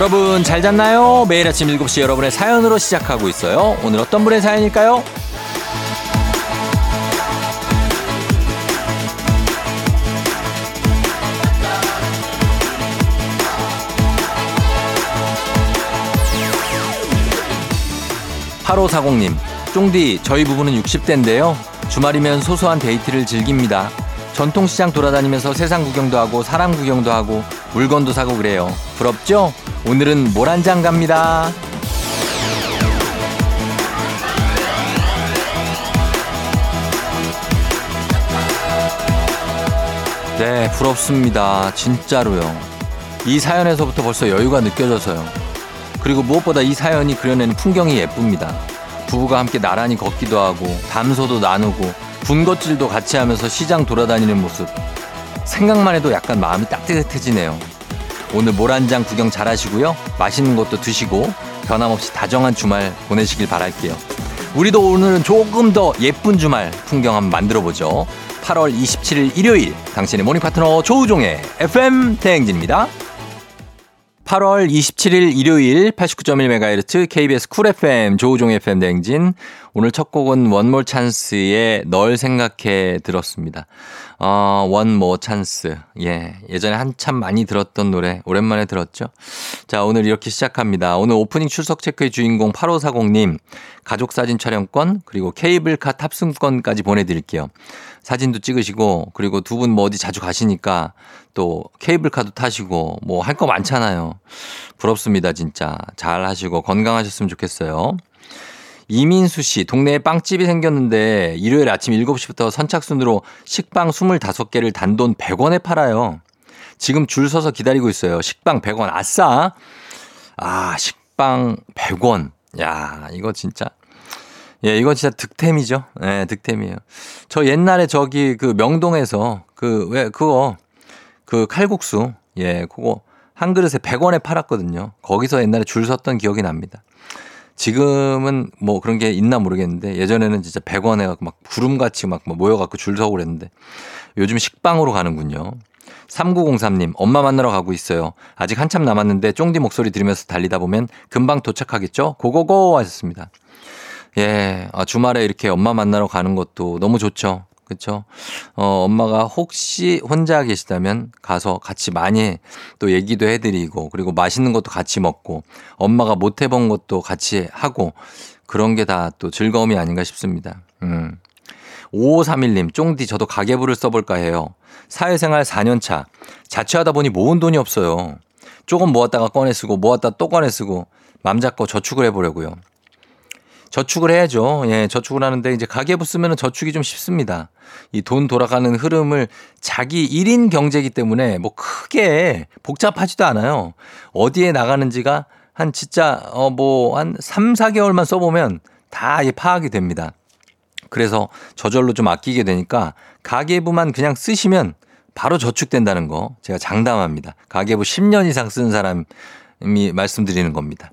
여러분 잘 잤나요? 매일 아침 7시 여러분의 사연으로 시작하고 있어요. 오늘 어떤 분의 사연일까요? 8540님, 쫑디, 저희 부부는 60대인데요. 주말이면 소소한 데이트를 즐깁니다. 전통시장 돌아다니면서 세상 구경도 하고 사람 구경도 하고 물건도 사고 그래요. 부럽죠? 오늘은 모란장 갑니다. 네, 부럽습니다. 진짜로요. 이 사연에서부터 벌써 여유가 느껴져서요. 그리고 무엇보다 이 사연이 그려내는 풍경이 예쁩니다. 부부가 함께 나란히 걷기도 하고 담소도 나누고 군것질도 같이 하면서 시장 돌아다니는 모습. 생각만 해도 약간 마음이 따뜻해지네요. 오늘 모란장 구경 잘 하시고요. 맛있는 것도 드시고 변함없이 다정한 주말 보내시길 바랄게요. 우리도 오늘은 조금 더 예쁜 주말 풍경 한번 만들어 보죠. 8월 27일 일요일 당신의 모닝 파트너 조우종의 FM 대행진입니다. 8월 27일 일요일 89.1MHz KBS 쿨 FM 조우종 FM 대행진 오늘 첫 곡은 원모어찬스의 널 생각해 들었습니다. 어, 원모 찬스. 예. 예전에 한참 많이 들었던 노래 오랜만에 들었죠. 자, 오늘 이렇게 시작합니다. 오늘 오프닝 출석 체크의 주인공 8540님 가족 사진 촬영권 그리고 케이블카 탑승권까지 보내 드릴게요. 사진도 찍으시고 그리고 두 분 뭐 어디 자주 가시니까 또 케이블카도 타시고 뭐 할 거 많잖아요. 부럽습니다, 진짜. 잘 하시고 건강하셨으면 좋겠어요. 이민수 씨, 동네에 빵집이 생겼는데 일요일 아침 7시부터 선착순으로 식빵 25개를 단돈 100원에 팔아요. 지금 줄 서서 기다리고 있어요. 식빵 100원. 아싸! 아, 식빵 100원. 야, 이거 진짜. 예, 이거 진짜 득템이죠. 예, 네, 득템이에요. 저 옛날에 저기 그 명동에서 그 왜 그거 그 칼국수 예, 그거 한 그릇에 100원에 팔았거든요. 거기서 옛날에 줄 섰던 기억이 납니다. 지금은 뭐 그런 게 있나 모르겠는데 예전에는 진짜 100원에 막 구름같이 막뭐 모여갖고 줄 서고 그랬는데 요즘 식빵으로 가는군요. 3903님, 엄마 만나러 가고 있어요. 아직 한참 남았는데 쫑디 목소리 들으면서 달리다 보면 금방 도착하겠죠? 고고고 하셨습니다. 예, 아, 주말에 이렇게 엄마 만나러 가는 것도 너무 좋죠. 그렇죠? 어, 엄마가 혹시 혼자 계시다면 가서 같이 많이 또 얘기도 해드리고 그리고 맛있는 것도 같이 먹고 엄마가 못 해본 것도 같이 하고 그런 게 다 또 즐거움이 아닌가 싶습니다. 음. 5531님, 쫑디 저도 가계부를 써볼까 해요. 사회생활 4년차. 자취하다 보니 모은 돈이 없어요. 조금 모았다가 꺼내 쓰고 모았다 또 꺼내 쓰고 맘 잡고 저축을 해보려고요. 저축을 해야죠. 예, 저축을 하는데 이제 가계부 쓰면은 저축이 좀 쉽습니다. 이 돈 돌아가는 흐름을 자기 1인 경제기 때문에 뭐 크게 복잡하지도 않아요. 어디에 나가는지가 한 진짜 어 뭐 한 3, 4개월만 써보면 다 파악이 됩니다. 그래서 저절로 좀 아끼게 되니까 가계부만 그냥 쓰시면 바로 저축된다는 거 제가 장담합니다. 가계부 10년 이상 쓴 사람이 말씀드리는 겁니다.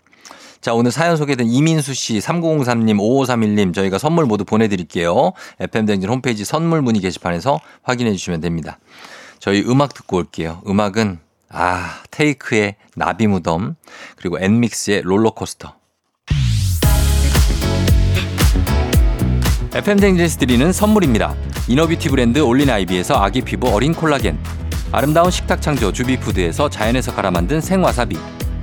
자, 오늘 사연 소개된 이민수 씨, 3903님, 5531님 저희가 선물 모두 보내드릴게요. FM댕진 홈페이지 선물 문의 게시판에서 확인해 주시면 됩니다. 저희 음악 듣고 올게요. 음악은 아, 테이크의 나비 무덤, 그리고 엔믹스의 롤러코스터. FM대행진에서 드리는 선물입니다. 이너뷰티 브랜드 올린 아이비에서 아기 피부 어린 콜라겐, 아름다운 식탁 창조 주비푸드에서 자연에서 갈아 만든 생와사비,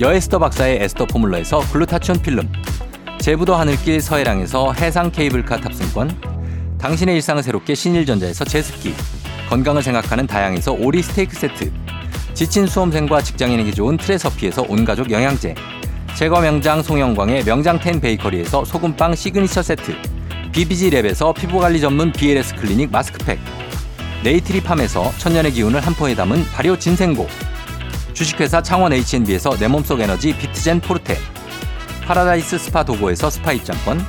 여에스더 박사의 에스더 포뮬러에서 글루타치온 필름, 제부도 하늘길 서해랑에서 해상 케이블카 탑승권, 당신의 일상을 새롭게 신일전자에서 제습기, 건강을 생각하는 다양에서 오리 스테이크 세트, 지친 수험생과 직장인에게 좋은 트레서피에서 온가족 영양제, 제과 명장 송영광의 명장텐 베이커리에서 소금빵 시그니처 세트, BBG랩에서 피부관리 전문 BLS 클리닉 마스크팩, 네이트리팜에서 천년의 기운을 한 포에 담은 발효 진생고 주식회사 창원 H&B에서 내 몸속 에너지 비트젠 포르테 파라다이스 스파 도고에서 스파 입장권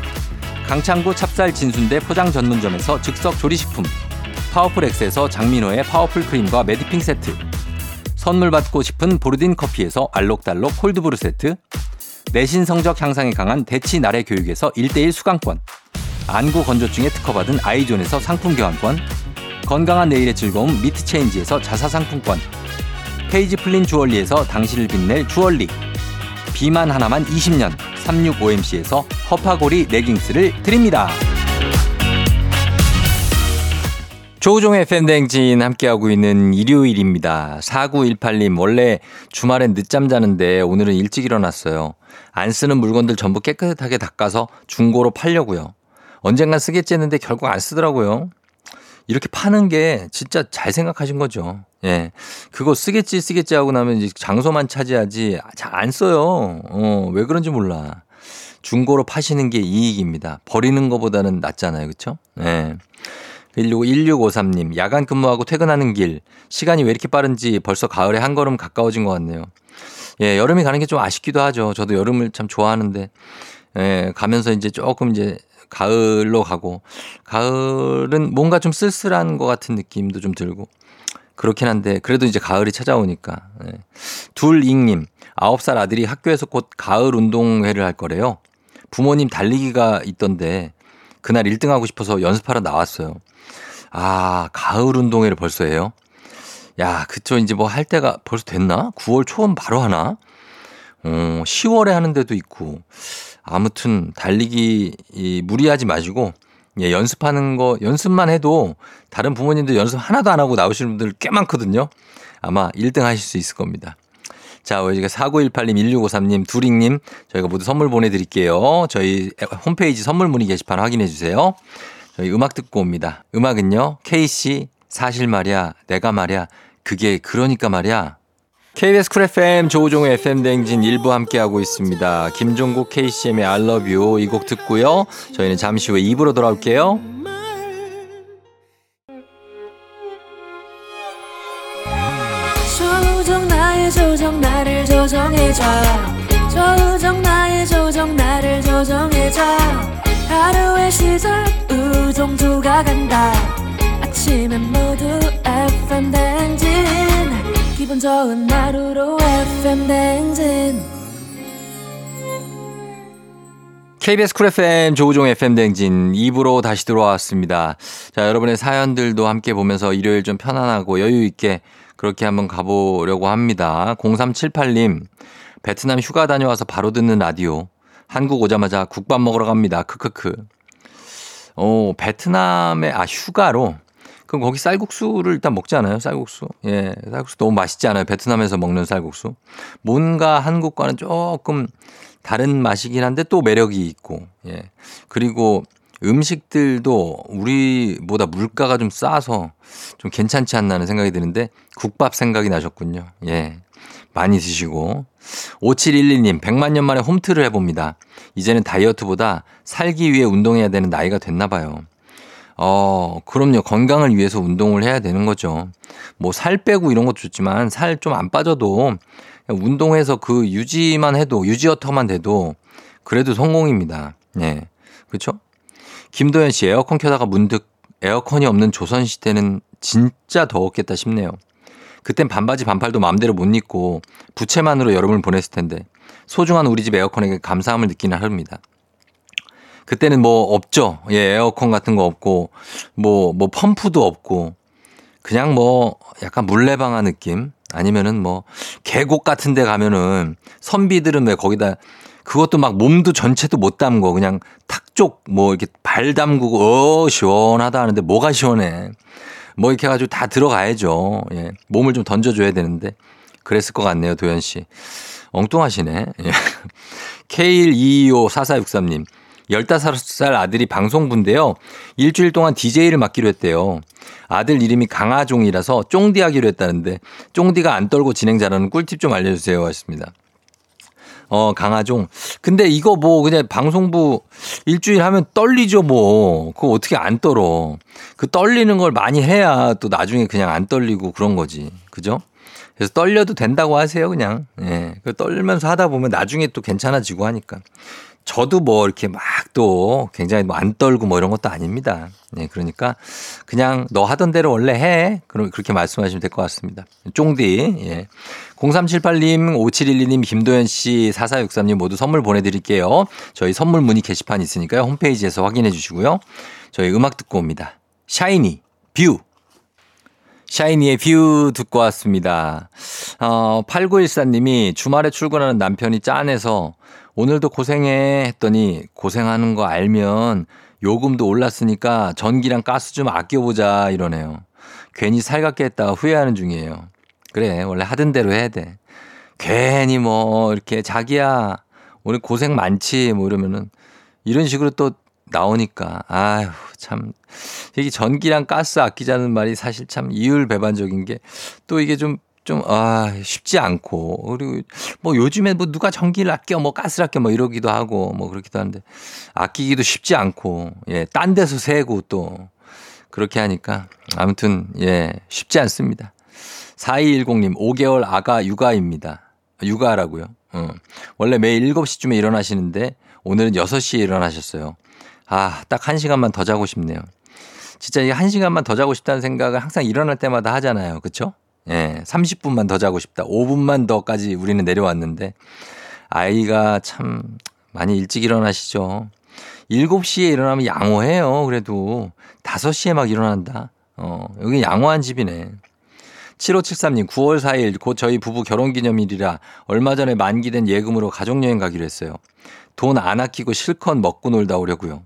강창구 찹쌀 진순대 포장 전문점에서 즉석 조리식품 파워풀 엑스에서 장민호의 파워풀 크림과 매디핑 세트 선물 받고 싶은 보르딘 커피에서 알록달록 콜드브루 세트 내신 성적 향상에 강한 대치 나래 교육에서 1대1 수강권 안구 건조증에 특허받은 아이존에서 상품 교환권 건강한 내일의 즐거움 미트체인지에서 자사상품권 페이지 플린 주얼리에서 당신을 빛낼 주얼리 비만 하나만 20년 365MC에서 허파고리 레깅스를 드립니다. 조우종의 팬댕진 함께하고 있는 일요일입니다. 4918님, 원래 주말엔 늦잠 자는데 오늘은 일찍 일어났어요. 안 쓰는 물건들 전부 깨끗하게 닦아서 중고로 팔려고요. 언젠간 쓰겠지 했는데 결국 안 쓰더라고요. 이렇게 파는 게 진짜 잘 생각하신 거죠. 예. 그거 쓰겠지, 쓰겠지 하고 나면 이제 장소만 차지하지 잘 안 써요. 어, 왜 그런지 몰라. 중고로 파시는 게 이익입니다. 버리는 것보다는 낫잖아요. 그쵸? 예. 그리고 1653님, 야간 근무하고 퇴근하는 길. 시간이 왜 이렇게 빠른지 벌써 가을에 한 걸음 가까워진 것 같네요. 예, 여름이 가는 게 좀 아쉽기도 하죠. 저도 여름을 참 좋아하는데, 예, 가면서 이제 조금 이제 가을로 가고, 가을은 뭔가 좀 쓸쓸한 것 같은 느낌도 좀 들고, 그렇긴 한데, 그래도 이제 가을이 찾아오니까. 예. 둘잉님, 9살 아들이 학교에서 곧 가을 운동회를 할 거래요. 부모님 달리기가 있던데, 그날 1등 하고 싶어서 연습하러 나왔어요. 아, 가을 운동회를 벌써 해요? 야, 그쵸. 이제 뭐 할 때가 벌써 됐나? 9월 초음 바로 하나? 어, 10월에 하는 데도 있고. 아무튼 달리기 이, 무리하지 마시고 예, 연습하는 거 연습만 해도 다른 부모님들 연습 하나도 안 하고 나오시는 분들 꽤 많거든요. 아마 1등 하실 수 있을 겁니다. 자, 우리가 4918님, 1653님, 두링님, 저희가 모두 선물 보내드릴게요. 저희 홈페이지 선물 문의 게시판 확인해 주세요. 저희 음악 듣고 옵니다. 음악은요, K씨, 사실 말이야, 내가 말이야, 그게 그러니까 말이야. KBS 쿨 FM 조우종의 FM 댕진 일부 함께하고 있습니다. 김종국 KCM의 I love you 이 곡 듣고요. 저희는 잠시 후에 2부로 돌아올게요. 조우종 나의 조정 나를 조정해줘 조우종 나의 조정 나를 조정해줘 하루의 시절 우종조가 간다 아침엔 모두 FM 댕진 기분 좋은 하루로 FM 댕진 KBS 쿨 FM 조우종 FM 대행진 2부로 다시 들어왔습니다. 자, 여러분의 사연들도 함께 보면서 일요일 좀 편안하고 여유 있게 그렇게 한번 가보려고 합니다. 0378님, 베트남 휴가 다녀와서 바로 듣는 라디오. 한국 오자마자 국밥 먹으러 갑니다. 크크크. 어, 베트남에, 아, 휴가로? 그럼 거기 쌀국수를 일단 먹지 않아요? 쌀국수. 예, 쌀국수 너무 맛있지 않아요? 베트남에서 먹는 쌀국수. 뭔가 한국과는 조금 다른 맛이긴 한데 또 매력이 있고, 예. 그리고 음식들도 우리보다 물가가 좀 싸서 좀 괜찮지 않나는 생각이 드는데 국밥 생각이 나셨군요. 예. 많이 드시고. 5711님, 100만 년 만에 홈트를 해봅니다. 이제는 다이어트보다 살기 위해 운동해야 되는 나이가 됐나 봐요. 어, 그럼요. 건강을 위해서 운동을 해야 되는 거죠. 뭐 살 빼고 이런 것도 좋지만 살 좀 안 빠져도 운동해서 그 유지만 해도 유지어터만 돼도 그래도 성공입니다. 예. 그렇죠? 김도현 씨 에어컨 켜다가 문득 에어컨이 없는 조선 시대는 진짜 더웠겠다 싶네요. 그땐 반바지 반팔도 마음대로 못 입고 부채만으로 여름을 보냈을 텐데 소중한 우리 집 에어컨에게 감사함을 느끼는 하루입니다. 그때는 뭐 없죠. 예, 에어컨 같은 거 없고 뭐뭐 뭐 펌프도 없고 그냥 뭐 약간 물레방아 느낌 아니면은 뭐 계곡 같은 데 가면은 선비들은 왜 거기다 그것도 막 몸도 전체도 못 담고 그냥 탁 쪽 뭐 이렇게 발 담그고 어 시원하다 하는데 뭐가 시원해. 뭐 이렇게 해가지고 다 들어가야죠. 예. 몸을 좀 던져줘야 되는데 그랬을 것 같네요 도현 씨. 엉뚱하시네. 예. K1225443님. 15살 아들이 방송부인데요. 일주일 동안 DJ를 맡기로 했대요. 아들 이름이 강아종이라서 쫑디 하기로 했다는데 쫑디가 안 떨고 진행 잘하는 꿀팁 좀 알려주세요 하셨습니다. 어, 강아종. 근데 이거 뭐 그냥 방송부 일주일 하면 떨리죠 뭐. 그거 어떻게 안 떨어. 그 떨리는 걸 많이 해야 또 나중에 그냥 안 떨리고 그런 거지. 그죠? 그래서 떨려도 된다고 하세요, 그냥. 예. 그 떨면서 하다 보면 나중에 또 괜찮아지고 하니까. 저도 뭐 이렇게 막 또 굉장히 뭐 안 떨고 뭐 이런 것도 아닙니다. 예, 그러니까 그냥 너 하던 대로 원래 해. 그럼 그렇게 말씀하시면 될 것 같습니다. 쫑디, 예. 0378님, 5712님, 김도현 씨, 4463님 모두 선물 보내드릴게요. 저희 선물 문의 게시판 있으니까요. 홈페이지에서 확인해 주시고요. 저희 음악 듣고 옵니다. 샤이니, 뷰. 샤이니의 뷰 듣고 왔습니다. 어, 8914님이 주말에 출근하는 남편이 짠해서 오늘도 고생해 했더니 고생하는 거 알면 요금도 올랐으니까 전기랑 가스 좀 아껴보자 이러네요. 괜히 살갑게 했다가 후회하는 중이에요. 그래, 원래 하던 대로 해야 돼. 괜히 뭐 이렇게 자기야 오늘 고생 많지 뭐 이러면은 이런 식으로 또 나오니까 아휴 참 이게 전기랑 가스 아끼자는 말이 사실 참 이율배반적인 게 또 이게 좀 좀, 아, 쉽지 않고. 그리고 뭐 요즘에 뭐 누가 전기를 아껴, 뭐 가스를 아껴, 뭐 이러기도 하고, 뭐 그렇기도 하는데, 아끼기도 쉽지 않고, 예, 딴 데서 세고 또, 그렇게 하니까, 아무튼, 예, 쉽지 않습니다. 4210님, 5개월 아가 육아입니다. 육아라고요. 어. 원래 매일 7시쯤에 일어나시는데, 오늘은 6시에 일어나셨어요. 아, 딱 1시간만 더 자고 싶네요. 진짜 이 1시간만 더 자고 싶다는 생각을 항상 일어날 때마다 하잖아요. 그쵸? 예, 30분만 더 자고 싶다. 5분만 더까지 우리는 내려왔는데 아이가 참 많이 일찍 일어나시죠. 7시에 일어나면 양호해요. 그래도 5시에 막 일어난다. 어, 여기 양호한 집이네. 7573님, 9월 4일 곧 저희 부부 결혼 기념일이라 얼마 전에 만기된 예금으로 가족여행 가기로 했어요. 돈 안 아끼고 실컷 먹고 놀다 오려고요.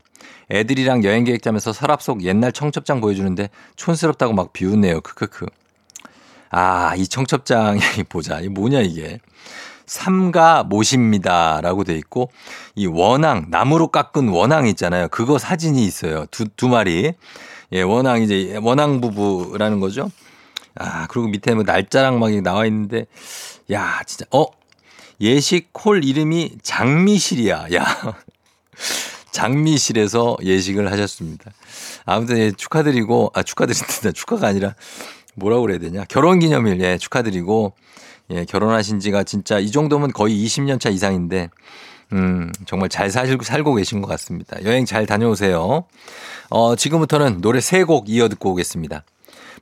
애들이랑 여행 계획 짜면서 서랍 속 옛날 청첩장 보여주는데 촌스럽다고 막 비웃네요. 크크크. 아, 이 청첩장이 보자. 이 뭐냐 이게. 삼가 모십니다. 라고 돼 있고, 이 원앙, 나무로 깎은 원앙 있잖아요. 그거 사진이 있어요. 두, 두 마리. 예, 원앙 이제, 원앙 부부라는 거죠. 아, 그리고 밑에 뭐 날짜랑 막 나와 있는데, 야, 진짜, 어? 예식 콜 이름이 장미실이야. 야. 장미실에서 예식을 하셨습니다. 아무튼 예, 축하드리고, 아, 축하드립니다. 축하가 아니라 뭐라고 그래야 되냐. 결혼 기념일, 예, 축하드리고, 예, 결혼하신 지가 진짜 이 정도면 거의 20년 차 이상인데, 음, 정말 잘 살고, 살고 계신 것 같습니다. 여행 잘 다녀오세요. 어, 지금부터는 노래 세 곡 이어 듣고 오겠습니다.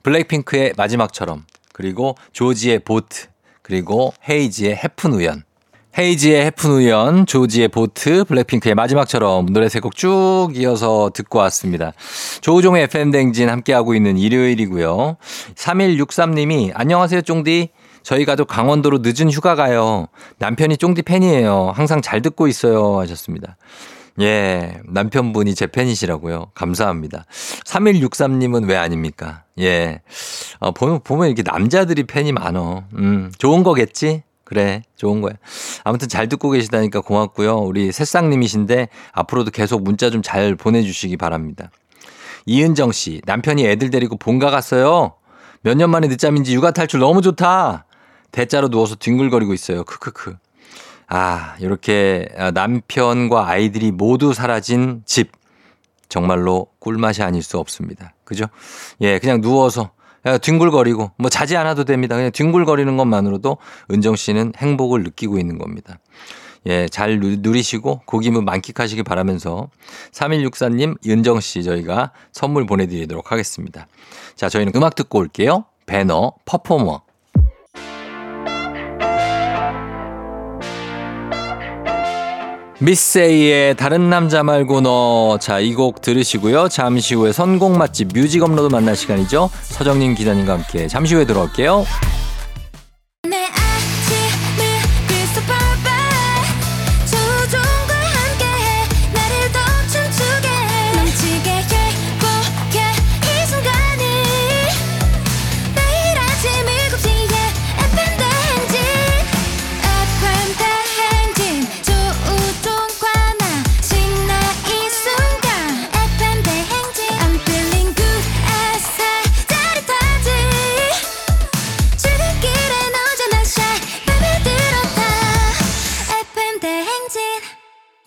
블랙핑크의 마지막처럼, 그리고 조지의 보트, 그리고 헤이지의 해픈 우연. 헤이지의 해픈 우연, 조지의 보트, 블랙핑크의 마지막처럼 노래 세 곡 쭉 이어서 듣고 왔습니다. 조우종의 FM댕진 함께하고 있는 일요일이고요. 3163님이 안녕하세요 쫑디. 저희 가족 강원도로 늦은 휴가 가요. 남편이 쫑디 팬이에요. 항상 잘 듣고 있어요 하셨습니다. 예, 남편분이 제 팬이시라고요. 감사합니다. 3163님은 왜 아닙니까? 예. 어, 보면, 보면 이렇게 남자들이 팬이 많어. 음, 좋은 거겠지? 그래, 좋은 거야. 아무튼 잘 듣고 계시다니까 고맙고요. 우리 새싹님이신데 앞으로도 계속 문자 좀 잘 보내주시기 바랍니다. 이은정 씨, 남편이 애들 데리고 본가 갔어요. 몇 년 만에 늦잠인지 육아 탈출 너무 좋다. 대자로 누워서 뒹굴거리고 있어요. 크크크. 아, 이렇게 남편과 아이들이 모두 사라진 집. 정말로 꿀맛이 아닐 수 없습니다. 그죠? 예, 그냥 누워서 뒹굴거리고 뭐 자지 않아도 됩니다. 그냥 뒹굴거리는 것만으로도 은정 씨는 행복을 느끼고 있는 겁니다. 예, 잘 누리시고 그 기분 만끽하시길 바라면서 3164님, 은정 씨 저희가 선물 보내드리도록 하겠습니다. 자, 저희는 음악 듣고 올게요. 배너, 퍼포머. miss A의 다른 남자 말고 너. 자, 이 곡 들으시고요. 잠시 후에 선곡 맛집 뮤직 업로드 만날 시간이죠. 서정민 기자님과 함께 잠시 후에 들어올게요.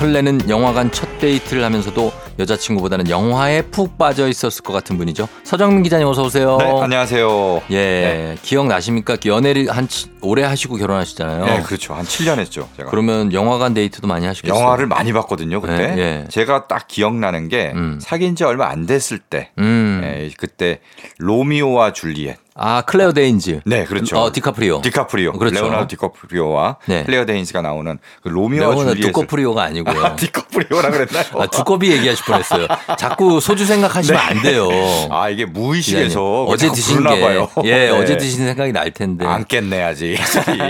설레는 영화관 첫 데이트를 하면서도 여자친구보다는 영화에 푹 빠져 있었을 것 같은 분이죠. 서정민 기자님 어서 오세요. 네, 안녕하세요. 예, 네. 기억나십니까? 연애를 한 치- 오래 하시고 결혼하시잖아요. 네, 그렇죠. 한 7년 했죠. 제가. 그러면 영화관 데이트도 많이 하시겠어요? 영화를 많이 봤거든요, 그때. 네, 예. 제가 딱 기억나는 게 음. 사귄 지 얼마 안 됐을 때. 음. 예, 그때 로미오와 줄리엣. 아, 클레어 데인즈. 네, 그렇죠. 어, 디카프리오. 디카프리오. 그렇죠. 레오나르도 디카프리오와 네. 클레어 데인스가 나오는 그 로미오와 레오나 줄리엣. 두꺼프리오가 아니고요. 아, 디카프리오라 그랬나요? 아, 두꺼비 얘기하실 뻔했어요. 자꾸 소주 생각하시면 안 돼요. 아, 이게 무의식에서. 어제 드신 게 봐요. 예, 네. 어제 드신 생각이 날 텐데. 안 깼네 아직.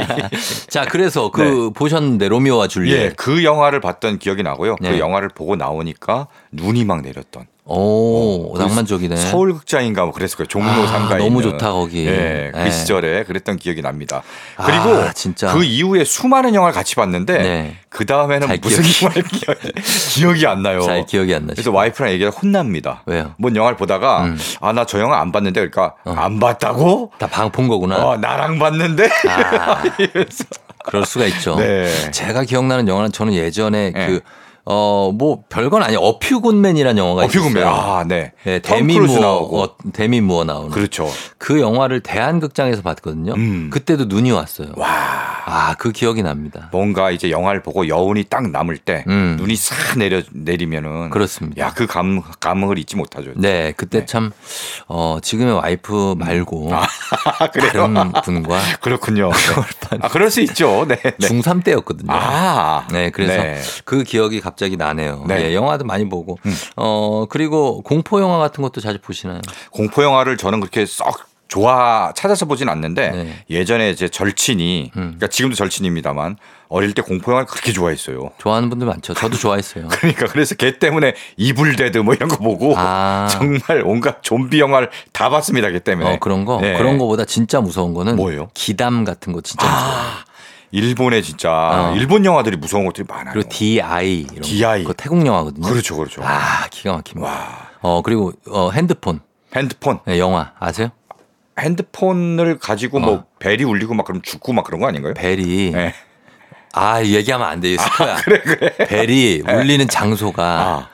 자, 그래서 그 보셨는데 로미오와 줄리엣. 예, 그 영화를 봤던 기억이 나고요. 네. 그 영화를 보고 나오니까 눈이 막 내렸던. 오, 그 낭만적이네. 서울극장인가 뭐 그랬을 거예요. 종로 아, 3가에 너무. 좋다, 거기. 예, 그 예. 시절에 그랬던 기억이 납니다. 아, 그리고 진짜. 그 이후에 수많은 영화를 같이 봤는데 네. 그 다음에는 잘 무슨 기억이- 영화를 기억이, 안 나요. 잘 기억이 안 나시죠. 그래서 와이프랑 얘기가 혼납니다. 왜요? 뭔 영화를 보다가 음. 아 나 저 영화 안 봤는데 그러니까 안 봤다고? 다 방 본 거구나. 어 나랑 봤는데 아. 그럴 수가 있죠. 네. 제가 기억나는 영화는 저는 예전에 네. 그, 어, 뭐, 별건 아니에요. 어퓨군맨이라는 영화가 어피군맨 있었어요. 아 네. 네, 톰 데미 무어, 나오고. 어, 데미 무어 나오는. 그렇죠. 그 영화를 대한극장에서 봤거든요. 음. 그때도 눈이 왔어요. 와. 아, 그 기억이 납니다. 뭔가 이제 영화를 보고 여운이 딱 남을 때 음. 눈이 싹 내려 내리면은 그렇습니다. 야 그 감 감흥을 잊지 못하죠. 네, 그때 네. 참, 어, 지금의 와이프 말고 아, 그래요? 다른 분과 그렇군요. 네. 아 그럴 수 있죠. 네. 네. 중3 때였거든요. 아. 네, 그래서 네. 그 기억이 갑자기 나네요. 네. 음. 예, 영화도 많이 보고. 어, 그리고 공포 영화 같은 것도 자주 보시나요? 공포 영화를 저는 그렇게 썩 좋아 찾아서 보진 않는데 네. 예전에 제 절친이 음. 그러니까 지금도 절친입니다만 어릴 때 공포 영화를 그렇게 좋아했어요. 좋아하는 분들 많죠. 저도 좋아했어요. 그러니까 그래서 걔 때문에 이불데드 뭐 이런 거 보고 아. 정말 온갖 좀비 영화를 다 봤습니다. 걔 때문에. 어, 그런 거? 네. 그런 거보다 진짜 무서운 거는 뭐예요? 기담 같은 거 진짜 무서워요. 아, 일본에 진짜 어. 일본 영화들이 무서운 것들이 많아요. 그리고 DI 이런 DI. 거. 그거 태국 영화거든요. 그렇죠, 그렇죠. 아, 기가 막힙니다. 와. 어, 그리고 어, 핸드폰. 핸드폰, 네, 영화 아세요? 핸드폰을 가지고 어. 뭐 벨이 울리고 막 그럼 죽고 막 그런 거 아닌가요? 벨이 네. 아, 얘기하면 안 돼요. 스포야. 그래, 그래. 벨이 울리는 장소가 아,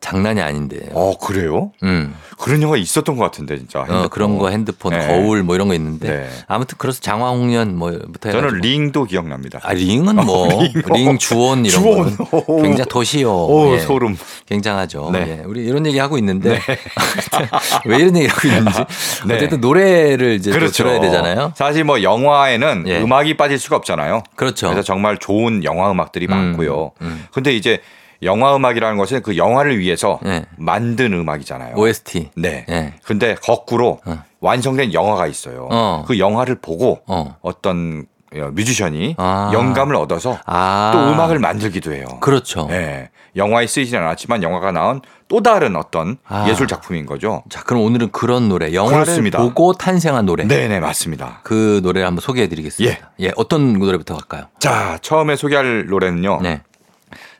장난이 아닌데. 어 그래요? 음. 그런 영화 있었던 것 같은데 진짜. 어, 핸드폰. 그런 거 핸드폰, 네. 거울 뭐 이런 거 있는데 네. 아무튼 그래서 장화홍련 뭐부터 해가지고 저는 링도 기억납니다. 아 링은 뭐 링. 링 주온 이런. 거 오. 굉장히 도시요. 오 예. 소름. 굉장하죠. 네. 예. 우리 이런 얘기 하고 있는데 왜 이런 얘기 하고 있는지 네. 어쨌든 노래를 이제 또 그렇죠. 들어야 되잖아요. 사실 뭐 영화에는 예. 음악이 빠질 수가 없잖아요. 그렇죠. 그래서 정말 좋은 영화 음악들이 많고요. 음. 근데 이제 영화 음악이라는 것은 그 영화를 위해서 예. 만든 음악이잖아요. OST. 네. 예. 근데 거꾸로 어. 완성된 영화가 있어요. 어. 그 영화를 보고 어. 어떤 뮤지션이 아. 영감을 얻어서 아. 또 음악을 만들기도 해요. 그렇죠. 네. 영화에 쓰이지는 않았지만 영화가 나온 또 다른 어떤 아. 예술 작품인 거죠. 자, 그럼 오늘은 그런 노래, 영화를 그렇습니다. 보고 탄생한 노래. 네, 네, 맞습니다. 그 노래를 한번 소개해 드리겠습니다. 예. 어떤 노래부터 갈까요? 자, 처음에 소개할 노래는요. 네.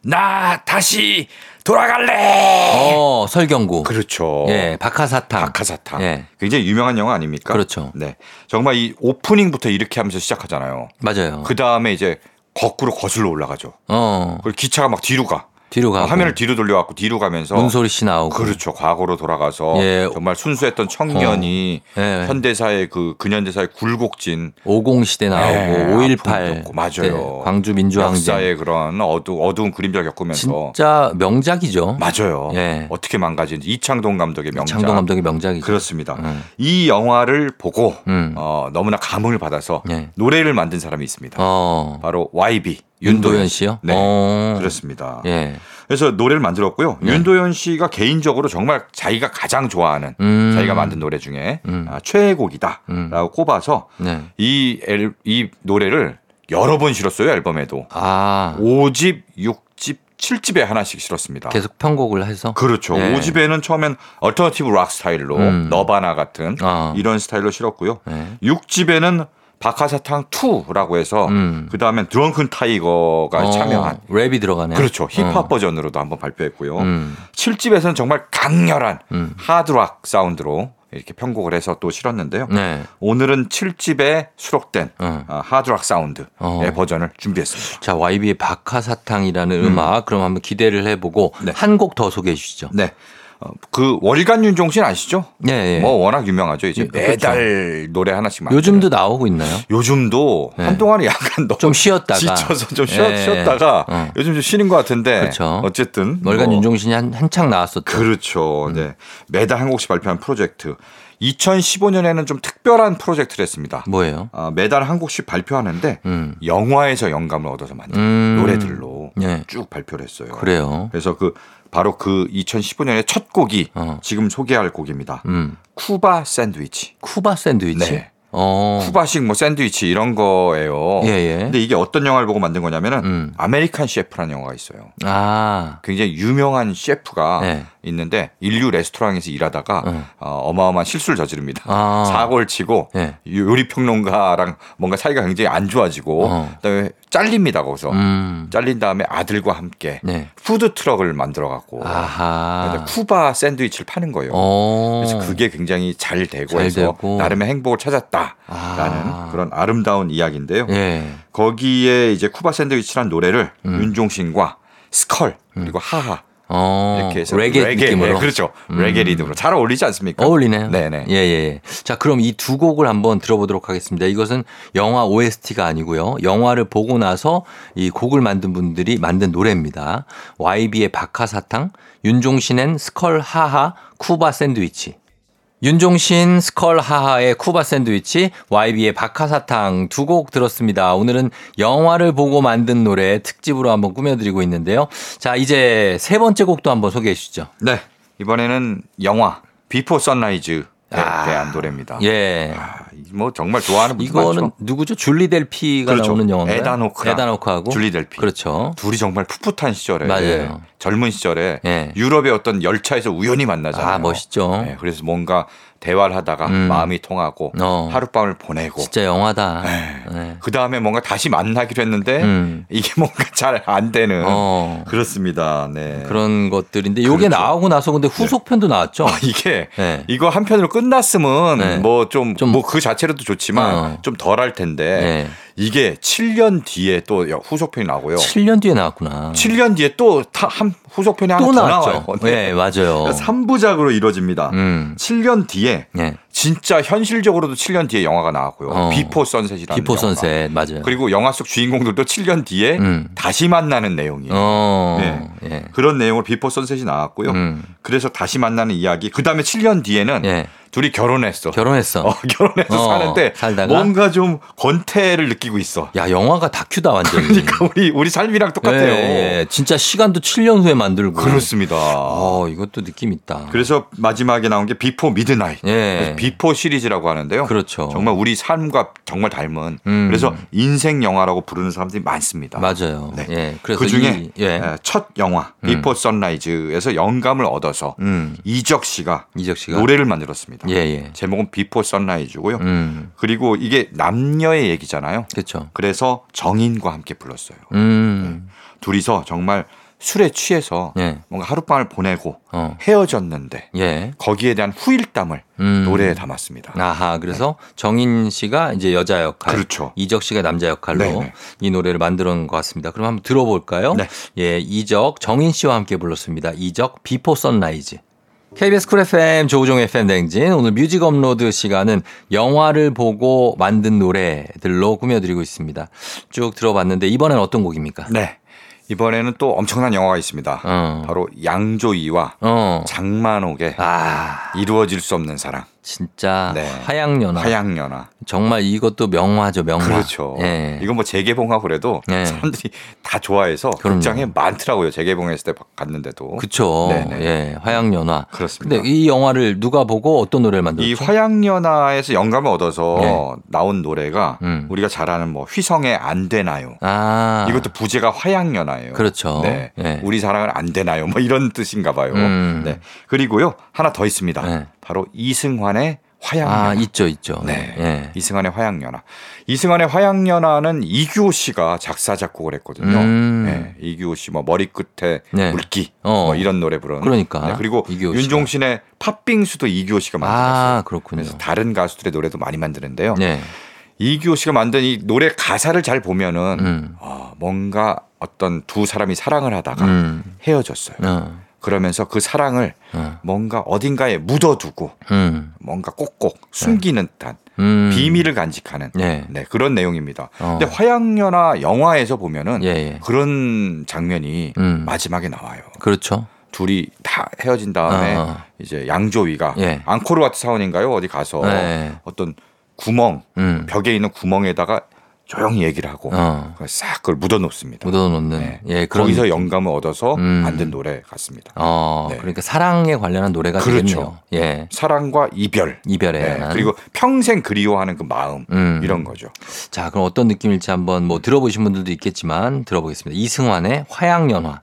나 다시 돌아갈래. 어, 설경구. 그렇죠. 예, 박하사탕. 박하사탕. 예. 굉장히 유명한 영화 아닙니까? 그렇죠. 네. 정말 이 오프닝부터 이렇게 하면서 시작하잖아요. 맞아요. 그 다음에 이제 거꾸로 거슬러 올라가죠. 어. 그리고 기차가 막 뒤로 가. 뒤로 가고 화면을 뒤로 돌려갖고 뒤로 가면서 문소리 씨 나오고 그렇죠. 과거로 돌아가서 예. 정말 순수했던 청년이 어. 예. 현대사의 그 근현대사의 굴곡진 50 시대 나오고 네, 5.18 아픔도 있고, 맞아요. 광주 민주항쟁 역사의 그런 어두, 어두운 그림자를 겪으면서 진짜 명작이죠. 맞아요. 예. 어떻게 망가진지 이창동 감독의 명작. 창동 감독의 명작이죠. 그렇습니다. 음. 이 영화를 보고 음. 어, 너무나 감흥을 받아서 예. 노래를 만든 사람이 있습니다. 어. 바로 YB 윤도현 씨요? 네. 어. 그렇습니다. 예. 그래서 노래를 만들었고요. 네. 윤도현 씨가 개인적으로 정말 자기가 가장 좋아하는 음. 자기가 만든 노래 중에 음. 아, 최애곡이다라고 음. 꼽아서 네. 이, 앨, 이 노래를 여러 번 실었어요 앨범에도 아. 5집, 6집, 7집에 하나씩 실었습니다. 계속 편곡을 해서 그렇죠. 예. 5집에는 처음엔 얼터너티브 락 스타일로 음. 너바나 같은 아. 이런 스타일로 실었고요. 네. 6집에는 박하사탕 2라고 해서 음. 그 다음에 드렁큰 타이거가 어, 참여한 랩이 들어가네. 그렇죠 힙합 어. 버전으로도 한번 발표했고요. 음. 7집에서는 정말 강렬한 음. 하드락 사운드로 이렇게 편곡을 해서 또 실었는데요. 네. 오늘은 7집에 수록된 어. 어, 하드락 사운드의 어. 버전을 준비했습니다. 자, YB의 박하사탕이라는 음. 악 그럼 한번 기대를 해보고 네. 한곡 더 소개해 주시죠. 네. 어, 그 월간 윤종신 아시죠? 네, 예. 뭐 워낙 유명하죠. 이제 예, 그렇죠. 매달 노래 하나씩 만들어요. 요즘도 나오고 있나요? 요즘도 네. 한동안은 약간 너무 좀 쉬었다가 지쳐서 좀 쉬었, 예. 쉬었다가 어. 요즘 좀 쉬는 것 같은데 그렇죠. 어쨌든 월간 뭐 윤종신이 한, 한창 나왔었죠. 그렇죠. 음. 네. 매달 한 곡씩 발표한 프로젝트. 2015년에는 좀 특별한 프로젝트를 했습니다. 뭐예요? 아, 매달 한 곡씩 발표하는데 음. 영화에서 영감을 얻어서 만든 음. 노래들로 네. 쭉 발표를 했어요. 그래요. 그래서 그 바로 그 2015년의 첫 곡이 어. 지금 소개할 곡입니다. 음. 쿠바 샌드위치. 쿠바 샌드위치. 네. 어. 쿠바식 뭐 샌드위치 이런 거예요. 예, 예. 근데 이게 어떤 영화를 보고 만든 거냐면은 음. 아메리칸 셰프라는 영화가 있어요. 아. 굉장히 유명한 셰프가 네. 있는데 일류 레스토랑에서 일하다가 어. 어. 마어마한 실수를 저지릅니다. 아. 사고를 치고 네. 요리 평론가랑 뭔가 사이가 굉장히 안 좋아지고 어. 그다음에 잘립니다 거기서 음. 잘린 다음에 아들과 함께 네. 푸드 트럭을 만들어 갖고. 쿠바 샌드위치를 파는 거예요. 어. 그래서 그게 굉장히 잘 되고 잘 해서 되고. 나름의 행복을 찾았다라는 아. 그런 아름다운 이야기인데요. 예. 거기에 이제 쿠바 샌드위치란 노래를 음. 윤종신과 스컬 그리고 하하 어. 이렇게 해서 레게, 느낌으로. 네, 그렇죠. 레게 리듬으로 잘 어울리지 않습니까? 어울리네요. 네네. 예, 예. 자, 그럼 이 두 곡을 한번 들어보도록 하겠습니다. 이것은 영화 OST가 아니고요. 영화를 보고 나서 이 곡을 만든 분들이 만든 노래입니다. YB의 박하사탕, 윤종신 앤 스컬 하하, 쿠바 샌드위치. 윤종신 스컬 하하의 쿠바 샌드위치, YB의 박하사탕 두 곡 들었습니다. 오늘은 영화를 보고 만든 노래 특집으로 한번 꾸며드리고 있는데요. 자, 이제 세 번째 곡도 한번 소개해 주시죠. 네. 이번에는 영화 비포 선라이즈에 아. 대한 노래입니다. 예. 아, 뭐 정말 좋아하는 분들 이거는 많죠. 누구죠? 줄리 델피가 그렇죠. 나오는 영화인가요? 호크랑 에단 호크하고 줄리 델피. 그렇죠. 둘이 정말 풋풋한 시절에 맞아요. 젊은 시절에 예. 유럽의 어떤 열차에서 우연히 만나잖아요. 아, 멋있죠. 네, 그래서 뭔가 대화를 하다가 음. 마음이 통하고 어. 하룻밤을 보내고 진짜 영화다. 네. 네. 그 다음에 뭔가 다시 만나기로 했는데 음. 이게 뭔가 잘 안 되는 어. 그렇습니다. 네. 그런 것들인데 요게 그렇죠. 나오고 나서 근데 후속편도 나왔죠. 아, 이게 네. 이거 한 편으로 끝났으면 네. 뭐좀 좀- 뭐 그 자체로도 좋지만 어. 좀 덜 할 텐데 네. 이게 7년 뒤에 또 후속편이 나오고요. 7년 뒤에 나왔구나. 7년 뒤에 또 한 후속편이 하나 또더 나왔죠. 나와요. 네, 맞아요. 3부작으로 이루어집니다. 음. 7년 뒤에 네. 진짜 현실적으로도 7년 뒤에 영화가 나왔고요. 어. 비포 선셋이라는 비포 영화가. 선셋 맞아요. 그리고 영화 속 주인공들도 7년 뒤에 음. 다시 만나는 내용이에요. 어. 네. 예. 그런 내용으로 비포 선셋이 나왔고요. 음. 그래서 다시 만나는 이야기. 그 다음에 7년 뒤에는 예. 둘이 결혼했어. 결혼했어. 어, 결혼해서 어, 사는데 살다가? 뭔가 좀 권태를 느끼고 있어. 야, 영화가 다큐다 완전히. 그러니까 우리 우리 삶이랑 똑같아요. 예, 예. 진짜 시간도 7년 후에 만들고. 그렇습니다. 어, 이것도 느낌 있다. 그래서 마지막에 나온 게 비포 미드나잇. 예. Before 시리즈라고 하는데요. 그렇죠. 정말 우리 삶과 정말 닮은 음. 그래서 인생 영화라고 부르는 사람들이 많습니다. 맞아요. 네. 예. 그래서 그 중에 이, 예. 첫 영화 Before Sunrise에서 영감을 얻어서 음. 이적 씨가 이적 씨가 노래를 만들었습니다. 예, 예. 제목은 Before Sunrise고요. 음. 그리고 이게 남녀의 얘기잖아요. 그렇죠. 그래서 정인과 함께 불렀어요. 음. 둘이서 정말 술에 취해서 예. 뭔가 하룻밤을 보내고 어. 헤어졌는데 예. 거기에 대한 후일담을 음. 노래에 담았습니다. 아하, 그래서 정인 씨가 이제 여자 역할, 그렇죠. 이적 씨가 남자 역할로 네네. 이 노래를 만들어 놓은 것 같습니다. 그럼 한번 들어볼까요? 네. 예, 이적, 정인 씨와 함께 불렀습니다. 이적, Before Sunrise. KBS 쿨 FM 조우종 FM 대행진 오늘 뮤직 업로드 시간은 영화를 보고 만든 노래들로 꾸며드리고 있습니다. 쭉 들어봤는데 이번엔 어떤 곡입니까? 네. 이번에는 또 엄청난 영화가 있습니다. 어. 바로 양조이와 어. 장만옥의 아, 이루어질 수 없는 사랑. 진짜 네. 화양연화. 화양연화. 정말 이것도 명화죠, 명화. 그렇죠. 예. 이건 뭐 재개봉하고 그래도 네. 사람들이 다 좋아해서 그럼요. 극장에 많더라고요. 재개봉했을 때 갔는데도. 그쵸. 네네. 예, 화양연화. 그렇습니다. 근데 이 영화를 누가 보고 어떤 노래를 이 만들었죠? 화양연화에서 영감을 얻어서 네. 나온 노래가 음. 우리가 잘 아는 뭐 휘성의 안 되나요. 아, 이것도 부제가 화양연화예요. 그렇죠. 네. 예. 우리 사랑은 안 되나요? 뭐 이런 뜻인가 봐요. 음. 네. 그리고요. 하나 더 있습니다. 네. 바로 이승환의 화양연화. 아, 있죠, 있죠. 네. 예. 이승환의 화양연화. 이승환의 화양연화는 이규호 씨가 작사 작곡을 했거든요. 음. 네, 이규호 씨 뭐 머리끝에 네. 물기 어. 뭐 이런 노래 부르는. 그러니까. 네, 그리고. 윤종신의 팥빙수도 이규호 씨가 만들었어요. 아, 그렇군요. 그래서 다른 가수들의 노래도 많이 만드는데요. 네. 이규호 씨가 만든 이 노래 가사를 잘 보면은 음. 아, 뭔가 어떤 두 사람이 사랑을 하다가 음. 헤어졌어요. 어. 그러면서 그 사랑을 어. 뭔가 어딘가에 묻어두고 음. 뭔가 꼭꼭 숨기는 듯한 음. 비밀을 간직하는 네. 네, 그런 내용입니다. 어. 근데 화양연화 영화에서 보면은 예, 예. 그런 장면이 음. 마지막에 나와요. 그렇죠. 둘이 다 헤어진 다음에 어, 어. 이제 양조위가 예. 앙코르와트 사원인가요? 어디 가서 네. 어떤 구멍 음. 벽에 있는 구멍에다가 조용히 얘기를 하고 어. 싹 그걸 묻어놓습니다. 묻어놓는. 네. 예, 그런. 거기서 영감을 얻어서 음. 만든 노래 같습니다. 어, 네. 그러니까 사랑에 관련한 노래가 그렇죠. 되겠네요. 예. 사랑과 이별, 이별에 네. 그리고 평생 그리워하는 그 마음 음. 이런 거죠. 자, 그럼 어떤 느낌일지 한번 뭐 들어보신 분들도 있겠지만 들어보겠습니다. 이승환의 화양연화.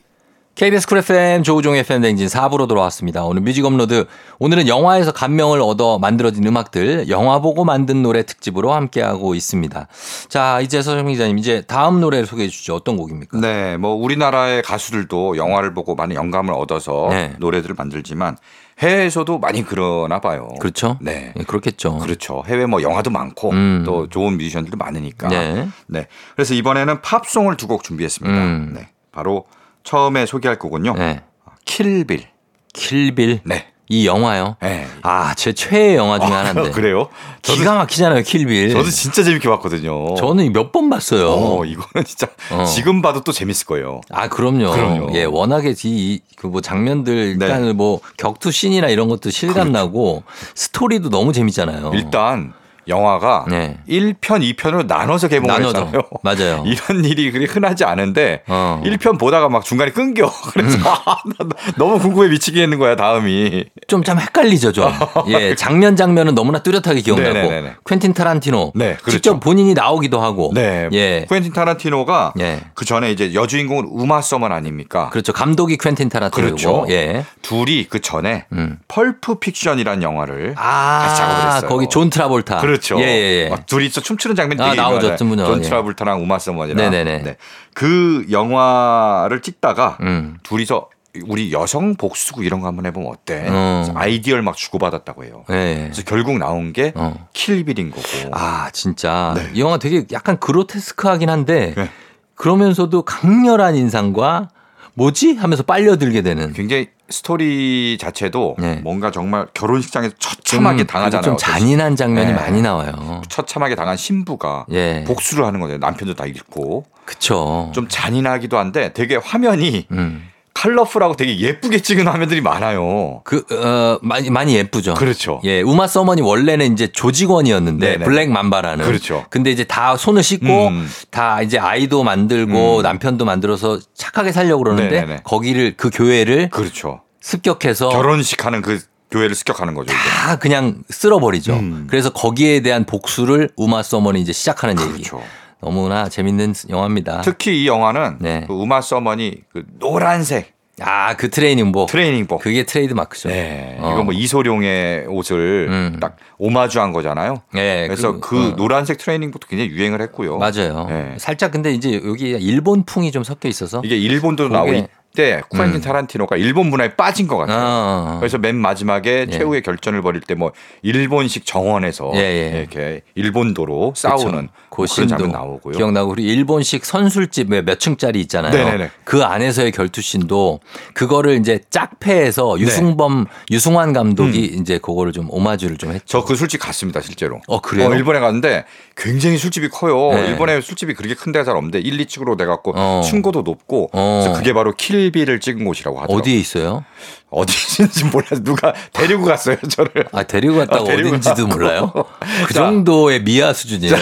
KBS 쿨 FM 조우종의 FM 대행진 4부로 돌아왔습니다. 오늘 뮤직 업로드. 오늘은 영화에서 감명을 얻어 만들어진 음악들, 영화 보고 만든 노래 특집으로 함께하고 있습니다. 자, 이제 서정민 기자님, 이제 다음 노래를 소개해 주시죠. 어떤 곡입니까? 네, 뭐 우리나라의 가수들도 영화를 보고 많은 영감을 얻어서 네. 노래들을 만들지만 해외에서도 많이 그러나 봐요. 그렇죠? 네. 예, 그렇겠죠. 그렇죠. 해외 뭐 영화도 많고 음. 또 좋은 뮤지션들도 많으니까. 네. 네. 그래서 이번에는 팝송을 두 곡 준비했습니다. 음. 네. 바로 처음에 소개할 곡은요. 네. 킬빌. 킬빌. 네. 이 영화요. 네. 아, 제 최애 영화 중에 하나인데. 그래요? 저도, 기가 막히잖아요, 킬빌. 저도 진짜 재밌게 봤거든요. 저는 몇 번 봤어요. 어, 이거는 진짜 어. 지금 봐도 또 재밌을 거예요. 아, 그럼요. 그럼요. 예, 워낙에 이, 그뭐 장면들, 네. 일단 뭐 격투 씬이나 이런 것도 실감나고 스토리도 너무 재밌잖아요. 일단 영화가 네. 1편, 2편으로 나눠서 개봉을 나눠서. 했잖아요. 맞아요. 이런 일이 그리 흔하지 않은데 어. 1편 보다가 막 중간에 끊겨. 그래서 음. 아, 나 너무 궁금해 미치겠는 거야, 다음이. 좀 참 헷갈리죠, 좀. 예, 장면 장면은 너무나 뚜렷하게 기억나고. 네네네네. 퀸틴 타란티노. 네, 그렇죠. 직접 본인이 나오기도 하고. 네. 예. 쿠엔틴 타란티노가 예. 그 전에 이제 여주인공은 우마 서먼 아닙니까? 그렇죠. 감독이 퀸틴 타란티노고. 그렇죠. 예. 둘이 그 전에 음. Pulp Fiction이라는 영화를 아, 같이 작업을 했어요. 거기 존 트라볼타. 그렇죠. 예, 예, 예. 막 둘이 서 춤추는 장면이 아, 되게 나오죠. 존 예. 트라볼타랑 우마 서먼이랑. 네네네. 네. 그 영화를 찍다가 음. 둘이서 우리 여성 복수극 이런 거 한번 해보면 어때? 어. 아이디어를 막 주고받았다고 해요. 예. 그래서 결국 나온 게 어. Kill Bill인 거고. 아, 진짜. 네. 이 영화 되게 약간 그로테스크하긴 한데 네. 그러면서도 강렬한 인상과 뭐지? 하면서 빨려들게 되는. 굉장히 스토리 자체도 네. 뭔가 정말 결혼식장에서 처참하게 좀, 당하잖아요. 좀 잔인한 장면이 네. 많이 나와요. 처참하게 당한 신부가 예. 복수를 하는 거예요. 남편도 다 잃고 그쵸. 좀 잔인하기도 한데 되게 화면이 음. 컬러풀하고 되게 예쁘게 찍은 화면들이 많아요. 그, 어, 많이, 많이 예쁘죠. 그렇죠. 예, 우마 서먼이 원래는 이제 조직원이었는데 네네. Black Mamba라는. 그렇죠. 근데 이제 다 손을 씻고 음. 다 이제 아이도 만들고 음. 남편도 만들어서 착하게 살려고 그러는데 네네네. 거기를 그 교회를 그렇죠. 습격해서 결혼식 하는 그 교회를 습격하는 거죠. 다 그냥 쓸어버리죠. 음. 그래서 거기에 대한 복수를 우마 서먼이 이제 시작하는 얘기. 그렇죠. 너무나 재밌는 영화입니다. 특히 이 영화는 네. 그 우마 서먼이 그 노란색 아, 그 트레이닝복. 트레이닝복. 그게 트레이드 마크죠. 네. 어. 이거 뭐 이소룡의 옷을 음. 딱 오마주한 거잖아요. 예, 그래서 그- 그, 어. 노란색 트레이닝복도 굉장히 유행을 했고요. 맞아요. 네. 살짝 근데 이제 여기 일본풍이 좀 섞여 있어서. 이게 일본도 나오고 이 때 쿠엔틴 음. 타란티노가 일본 문화에 빠진 것 어, 같아요. 어, 어. 그래서 맨 마지막에 예. 최후의 결전을 벌일 때 뭐 일본식 정원에서 예, 예. 이렇게 일본도로 싸우는 뭐 그쵸. 그런 장면 나오고요. 기억나고 우리 일본식 선술집 왜몇 층짜리 있잖아요. 네네네. 그 안에서의 결투씬도 그거를 이제 짝패해서 네. 유승범 유승환 감독이 이제 그거를 좀 오마주를 좀 했죠. 저 그 술집 갔습니다, 실제로. 어, 그래요? 일본에 갔는데 굉장히 술집이 커요. 네. 일본에 술집이 그렇게 큰 데가 잘 없는데 1, 2층으로 돼 갖고 어. 층고도 높고 어. 그래서 그게 바로 킬 비를 찍은 곳이라고 하더라고요. 어디에 있어요? 어디인지 몰라서 누가 데리고 갔어요, 저를. 아 데리고 갔다고 아, 데리고 어딘지도 갔고. 몰라요? 그 자. 정도의 미아 수준이에요.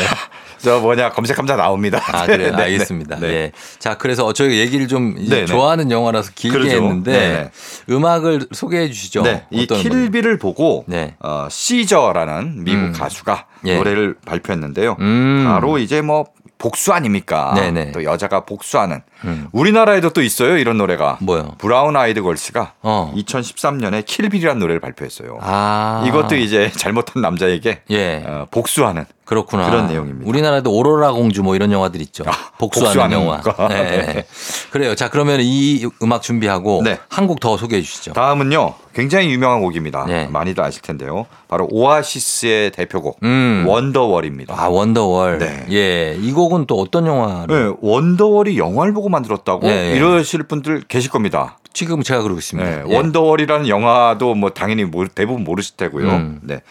저 뭐냐 검색하면 다 나옵니다. 아, 그래요? 네, 네, 알겠습니다. 네. 예. 자, 그래서 저희가 얘기를 좀 네, 네. 좋아하는 영화라서 길게 그러죠. 했는데 네, 음악을 소개해 주시죠. 네, 이? 킬비를 보고 네. 어, 시저라는 미국 음. 가수가 예. 노래를 발표했는데요. 음. 바로 이제 뭐 복수 아닙니까? 네네. 또 여자가 복수하는 음. 우리나라에도 또 있어요 이런 노래가. 뭐요? 브라운 아이드 걸스가 어. 2013년에 킬빌이라는 노래를 발표했어요. 아. 이것도 이제 잘못한 남자에게 예. 어, 복수하는 그렇구나. 그런 내용입니다. 우리나라도 오로라 공주 뭐 이런 영화들 있죠. 아, 복수하는, 복수하는 영화. 거. 네. 네. 그래요. 자, 그러면 이 음악 준비하고 네. 한곡 더 소개해 주시죠. 다음은요 굉장히 유명한 곡입니다. 네. 많이들 아실 텐데요. 바로 오아시스의 대표곡 음. 원더월입니다. 아, 원더월. 네. 예. 이 곡은 또 어떤 영화를 네, 원더월이 영화를 보고 만들었다고 예, 예. 이러실 분들 계실 겁니다. 지금 제가 그러고 있습니다. 네, 예. 원더월이라는 영화도 뭐 당연히 대부분 모르실 테고요. 음. 네.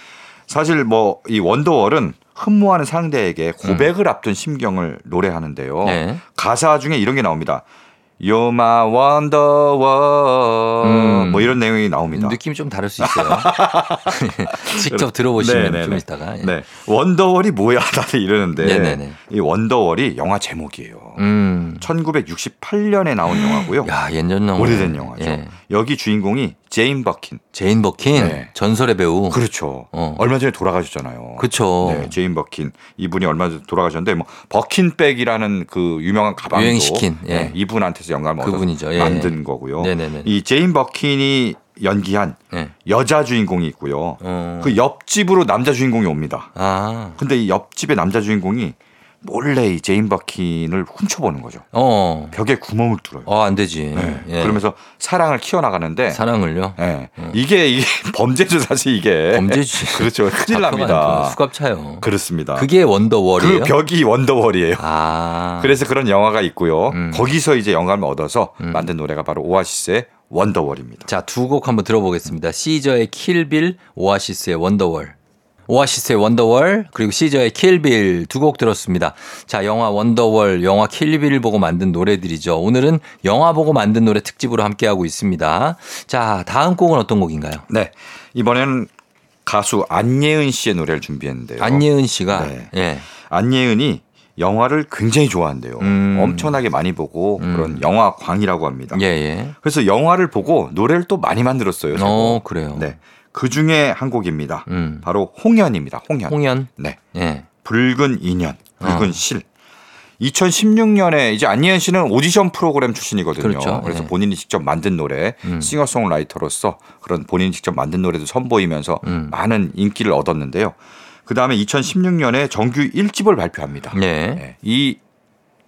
사실 뭐 이 원더월은 흠모하는 상대에게 고백을 앞둔 심경을 노래하는데요. 음. 네. 가사 중에 이런 게 나옵니다. You're my wonderwall 음. 뭐 이런 내용이 나옵니다. 느낌이 좀 다를 수 있어요. 직접 들어보시면 네네네. 좀 있다가. 예. 네. Wonderwall이 뭐야 다들 이러는데 네네네. 이 Wonderwall이 영화 제목이에요. 음. 1968년에 나온 영화고요. 야, 옛날 영화. 오래된 영화죠. 예. 여기 주인공이 제인 버킨. 제인 버킨 네. 전설의 배우. 그렇죠. 어. 얼마 전에 돌아가셨잖아요. 그쵸. 네, 제인 버킨 이분이 얼마 전에 돌아가셨는데 뭐 버킨백이라는 그 유명한 가방도 유행시킨, 예. 네, 이분한테서 영감을 얻어서 그분이죠. 예. 만든 거고요. 네네네. 이 제인 버킨이 연기한 예. 여자 주인공이 있고요. 어. 그 옆집으로 남자 주인공이 옵니다. 아. 근데 이 옆집의 남자 주인공이 몰래 이 제인 버킨을 훔쳐보는 거죠. 어. 벽에 구멍을 뚫어요. 어, 안 되지. 네. 예. 그러면서 사랑을 키워나가는데 사랑을요? 예. 이게 이게 범죄죠 사실 이게 범죄지. 그렇죠 큰일 납니다 거 수갑 차요. 그렇습니다 그게 Wonderwall이에요? 그 벽이 Wonderwall이에요 아. 그래서 그런 영화가 있고요 음. 거기서 이제 영감을 얻어서 만든 노래가 바로 오아시스의 Wonderwall입니다 자, 두 곡 한번 들어보겠습니다. 시저의 킬빌, 오아시스의 원더월. 오아시스의 원더월, 그리고 시저의 킬빌 두 곡 들었습니다. 자, 영화 원더월, 영화 킬빌 보고 만든 노래들이죠. 오늘은 영화 보고 만든 노래 특집으로 함께하고 있습니다. 자, 다음 곡은 어떤 곡인가요? 네 이번에는 가수 안예은 씨의 노래를 준비했는데요 안예은 씨가 네. 예. 안예은이 영화를 굉장히 좋아한대요 음. 엄청나게 많이 보고 음. 그런 영화 광이라고 합니다 예, 예. 그래서 영화를 보고 노래를 또 많이 만들었어요 어, 그래요. 네. 그 중에 한 곡입니다. 음. 바로 홍연입니다. 홍연. 홍연. 네. 예. 붉은 인연, 붉은 어. 실. 2016년에 이제 안예은 씨는 오디션 프로그램 출신이거든요. 그렇죠. 그래서 예. 본인이 직접 만든 노래, 음. 싱어송라이터로서 그런 본인이 직접 만든 노래도 선보이면서 음. 많은 인기를 얻었는데요. 그 다음에 2016년에 정규 1집을 발표합니다. 네. 네. 이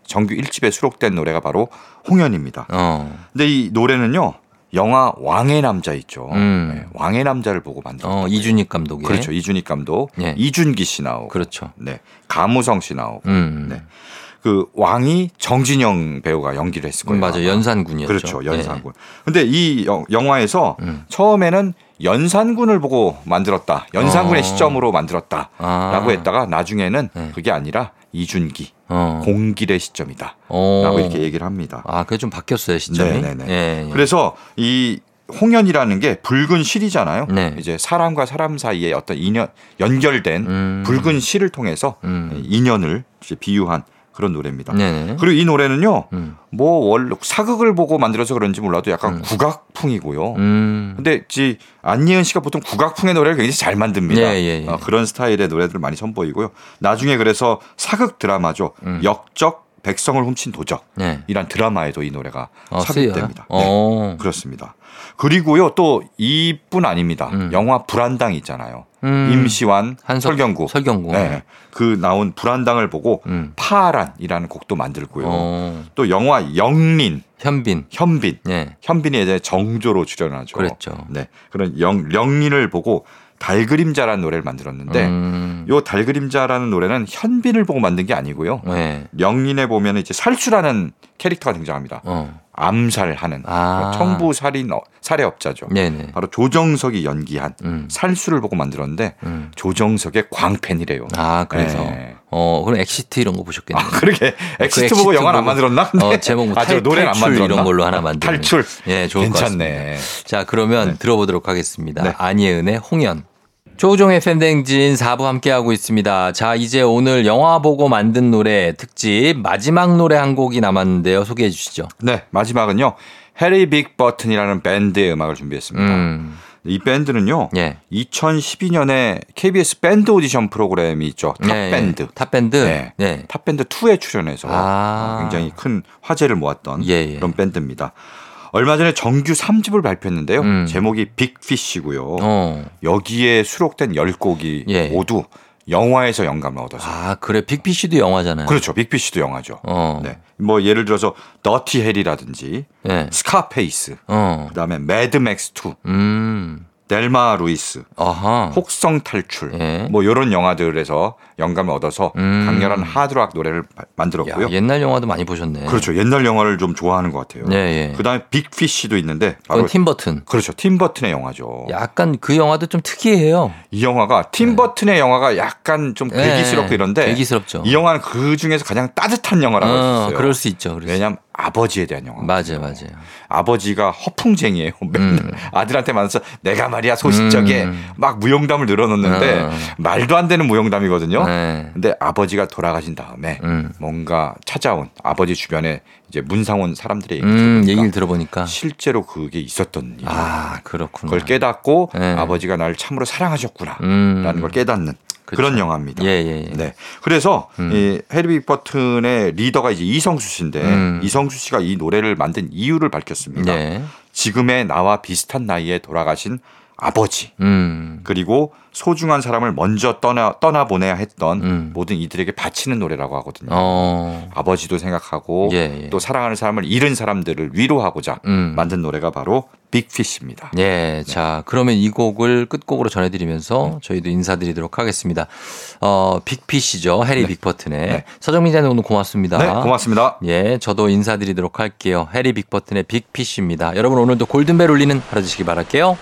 정규 1집에 수록된 노래가 바로 홍연입니다. 어. 근데 이 노래는요, 영화 왕의 남자 있죠. 음. 네, 왕의 남자를 보고 만들었다. 어, 이준익 감독의. 그렇죠. 이준익 감독, 예. 이준기 씨 나오고, 그렇죠. 네, 가무성 씨 나오고, 음. 네. 그 왕이 정진영 배우가 연기를 했을 거예요. 맞아. 아마. 연산군이었죠. 그렇죠. 예. 연산군. 근데 이 영- 영화에서 음. 처음에는 연산군을 보고 만들었다. 연산군의 어. 시점으로 만들었다라고 아. 했다가 나중에는 네. 그게 아니라 이준기, 어. 공길의 시점이다. 어. 라고 이렇게 얘기를 합니다. 아, 그게 좀 바뀌었어요, 시점이. 네네네. 예, 예. 그래서 이 홍연이라는 게 붉은 실이잖아요. 네. 이제 사람과 사람 사이에 어떤 인연 연결된 음. 붉은 실을 통해서 음. 인연을 비유한 그런 노래입니다. 네네. 그리고 이 노래는요, 음. 뭐 원래 사극을 보고 만들어서 그런지 몰라도 약간 국악풍이고요. 음. 근데 지 안예은 씨가 보통 국악풍의 노래를 굉장히 잘 만듭니다. 예, 예, 예. 어, 그런 스타일의 노래들을 많이 선보이고요. 나중에 그래서 사극 드라마죠. 음. 역적 백성을 훔친 도적. 네. 이란 드라마에도 이 노래가 어, 삽입됩니다. 네. 어. 그렇습니다. 그리고요 또 이뿐 아닙니다. 음. 영화 불안당 있잖아요. 음. 임시완, 한석- 설경구, 설경구. 네, 그 나온 불안당을 보고 음. 파란이라는 곡도 만들고요. 어. 또 영화 영린, 현빈. 현빈, 네. 현빈이 이제 정조로 출연하죠. 그랬죠. 네, 그런 영 영린을 보고 달그림자라는 노래를 만들었는데 음. 요 달 그림자라는 노래는 현빈을 보고 만든 게 아니고요. 네. 영린에 보면 이제 살수라는 캐릭터가 등장합니다. 어. 암살하는 아. 청부 살인 어- 살해업자죠. 네네. 바로 조정석이 연기한 음. 살수를 보고 만들었는데 음. 조정석의 광팬이래요. 아, 그래서. 네. 어, 그럼 Exit 이런 거 보셨겠네요. 그렇게 Exit 보고 Exit 영화는 안 보고- 만들었나? 어, 제목 뭐 아, 노래는 안 만들었나? 이런 걸로 하나 만들면. 탈출. 예, 좋을 것 괜찮네. 같습니다. 자, 그러면 들어보도록 하겠습니다. 네. 안예은의 홍연. 조우종의 FM 대행진 4부 함께하고 있습니다. 자, 이제 오늘 영화 보고 만든 노래 특집 마지막 노래 한 곡이 남았는데요. 소개해 주시죠. 네, 마지막은요. 해리 빅 버튼이라는 밴드의 음악을 준비했습니다. 음, 이 밴드는요. 예. 2012년에 KBS 밴드 오디션 프로그램이 있죠. 탑 예, 예. 밴드. 탑밴드? 네. 네. 탑밴드 2에 출연해서 아. 굉장히 큰 화제를 모았던 예, 예. 그런 밴드입니다. 얼마 전에 정규 3집을 발표했는데요. 음. 제목이 Big Fish고요. 어. 여기에 수록된 10곡이 예. 모두 영화에서 영감을 얻어서 아, 그래. Big Fish도 영화잖아요. 그렇죠. Big Fish도 영화죠. 어. 네. 뭐 예를 들어서 더티 해리라든지 예. 스카페이스, 어. 그다음에 매드맥스 2, 음. 델마 루이스, 아하. 혹성 탈출, 예. 뭐 이런 영화들에서 영감을 얻어서 음. 강렬한 하드락 노래를 바- 야, 만들었고요. 옛날 영화도 많이 보셨네. 그렇죠. 옛날 영화를 좀 좋아하는 것 같아요. 예, 예. 그다음에 빅피쉬도 있는데 바로 그건 팀버튼. 그렇죠. 팀 버튼의 영화죠. 약간 그 영화도 좀 특이해요. 이 영화가 팀 버튼의 영화가 약간 좀 네. 괴기스럽고 이런데 괴기스럽죠. 이 영화는 그 중에서 가장 따뜻한 영화라고 할수 어, 있어요. 그럴 수 있죠. 왜냐하면 아버지에 대한 영화. 맞아요, 맞아요. 아버지가 허풍쟁이에요. 맨날 아들한테 만나서 내가 말이야 소식적에 음. 막 무용담을 늘어놓는데 어. 말도 안 되는 무용담이거든요. 네. 근데 아버지가 돌아가신 다음에 음. 뭔가 찾아온 아버지 주변에 이제 문상온 사람들의 얘기를 음, 들으니까 얘기를 들어보니까. 실제로 그게 있었던 일이 아, 그렇구나. 그걸 깨닫고 네. 아버지가 나를 참으로 사랑하셨구나라는 음. 걸 깨닫는 그 그쵸. 런 영화입니다. 예, 예, 예. 네. 그래서 음. 이 해리 빅 버튼의 리더가 이제 이성수 씨인데 음. 이성수 씨가 이 노래를 만든 이유를 밝혔습니다. 네. 지금의 나와 비슷한 나이에 돌아가신 아버지 음. 그리고 소중한 사람을 먼저 떠나 떠나 보내야 했던 음. 모든 이들에게 바치는 노래라고 하거든요. 어. 아버지도 생각하고 예, 예. 또 사랑하는 사람을 잃은 사람들을 위로하고자 음. 만든 노래가 바로 빅피쉬입니다. 예, 자, 그러면 이 곡을 끝곡으로 전해드리면서 저희도 인사드리도록 하겠습니다. 어, 빅피시죠. 해리 빅버튼의. 네. 서정민 기자님 오늘 고맙습니다. 네, 고맙습니다. 예, 저도 인사드리도록 할게요. 해리 빅버튼의 빅피쉬입니다. 여러분 오늘도 골든벨 울리는 하루 되시기 바랄게요.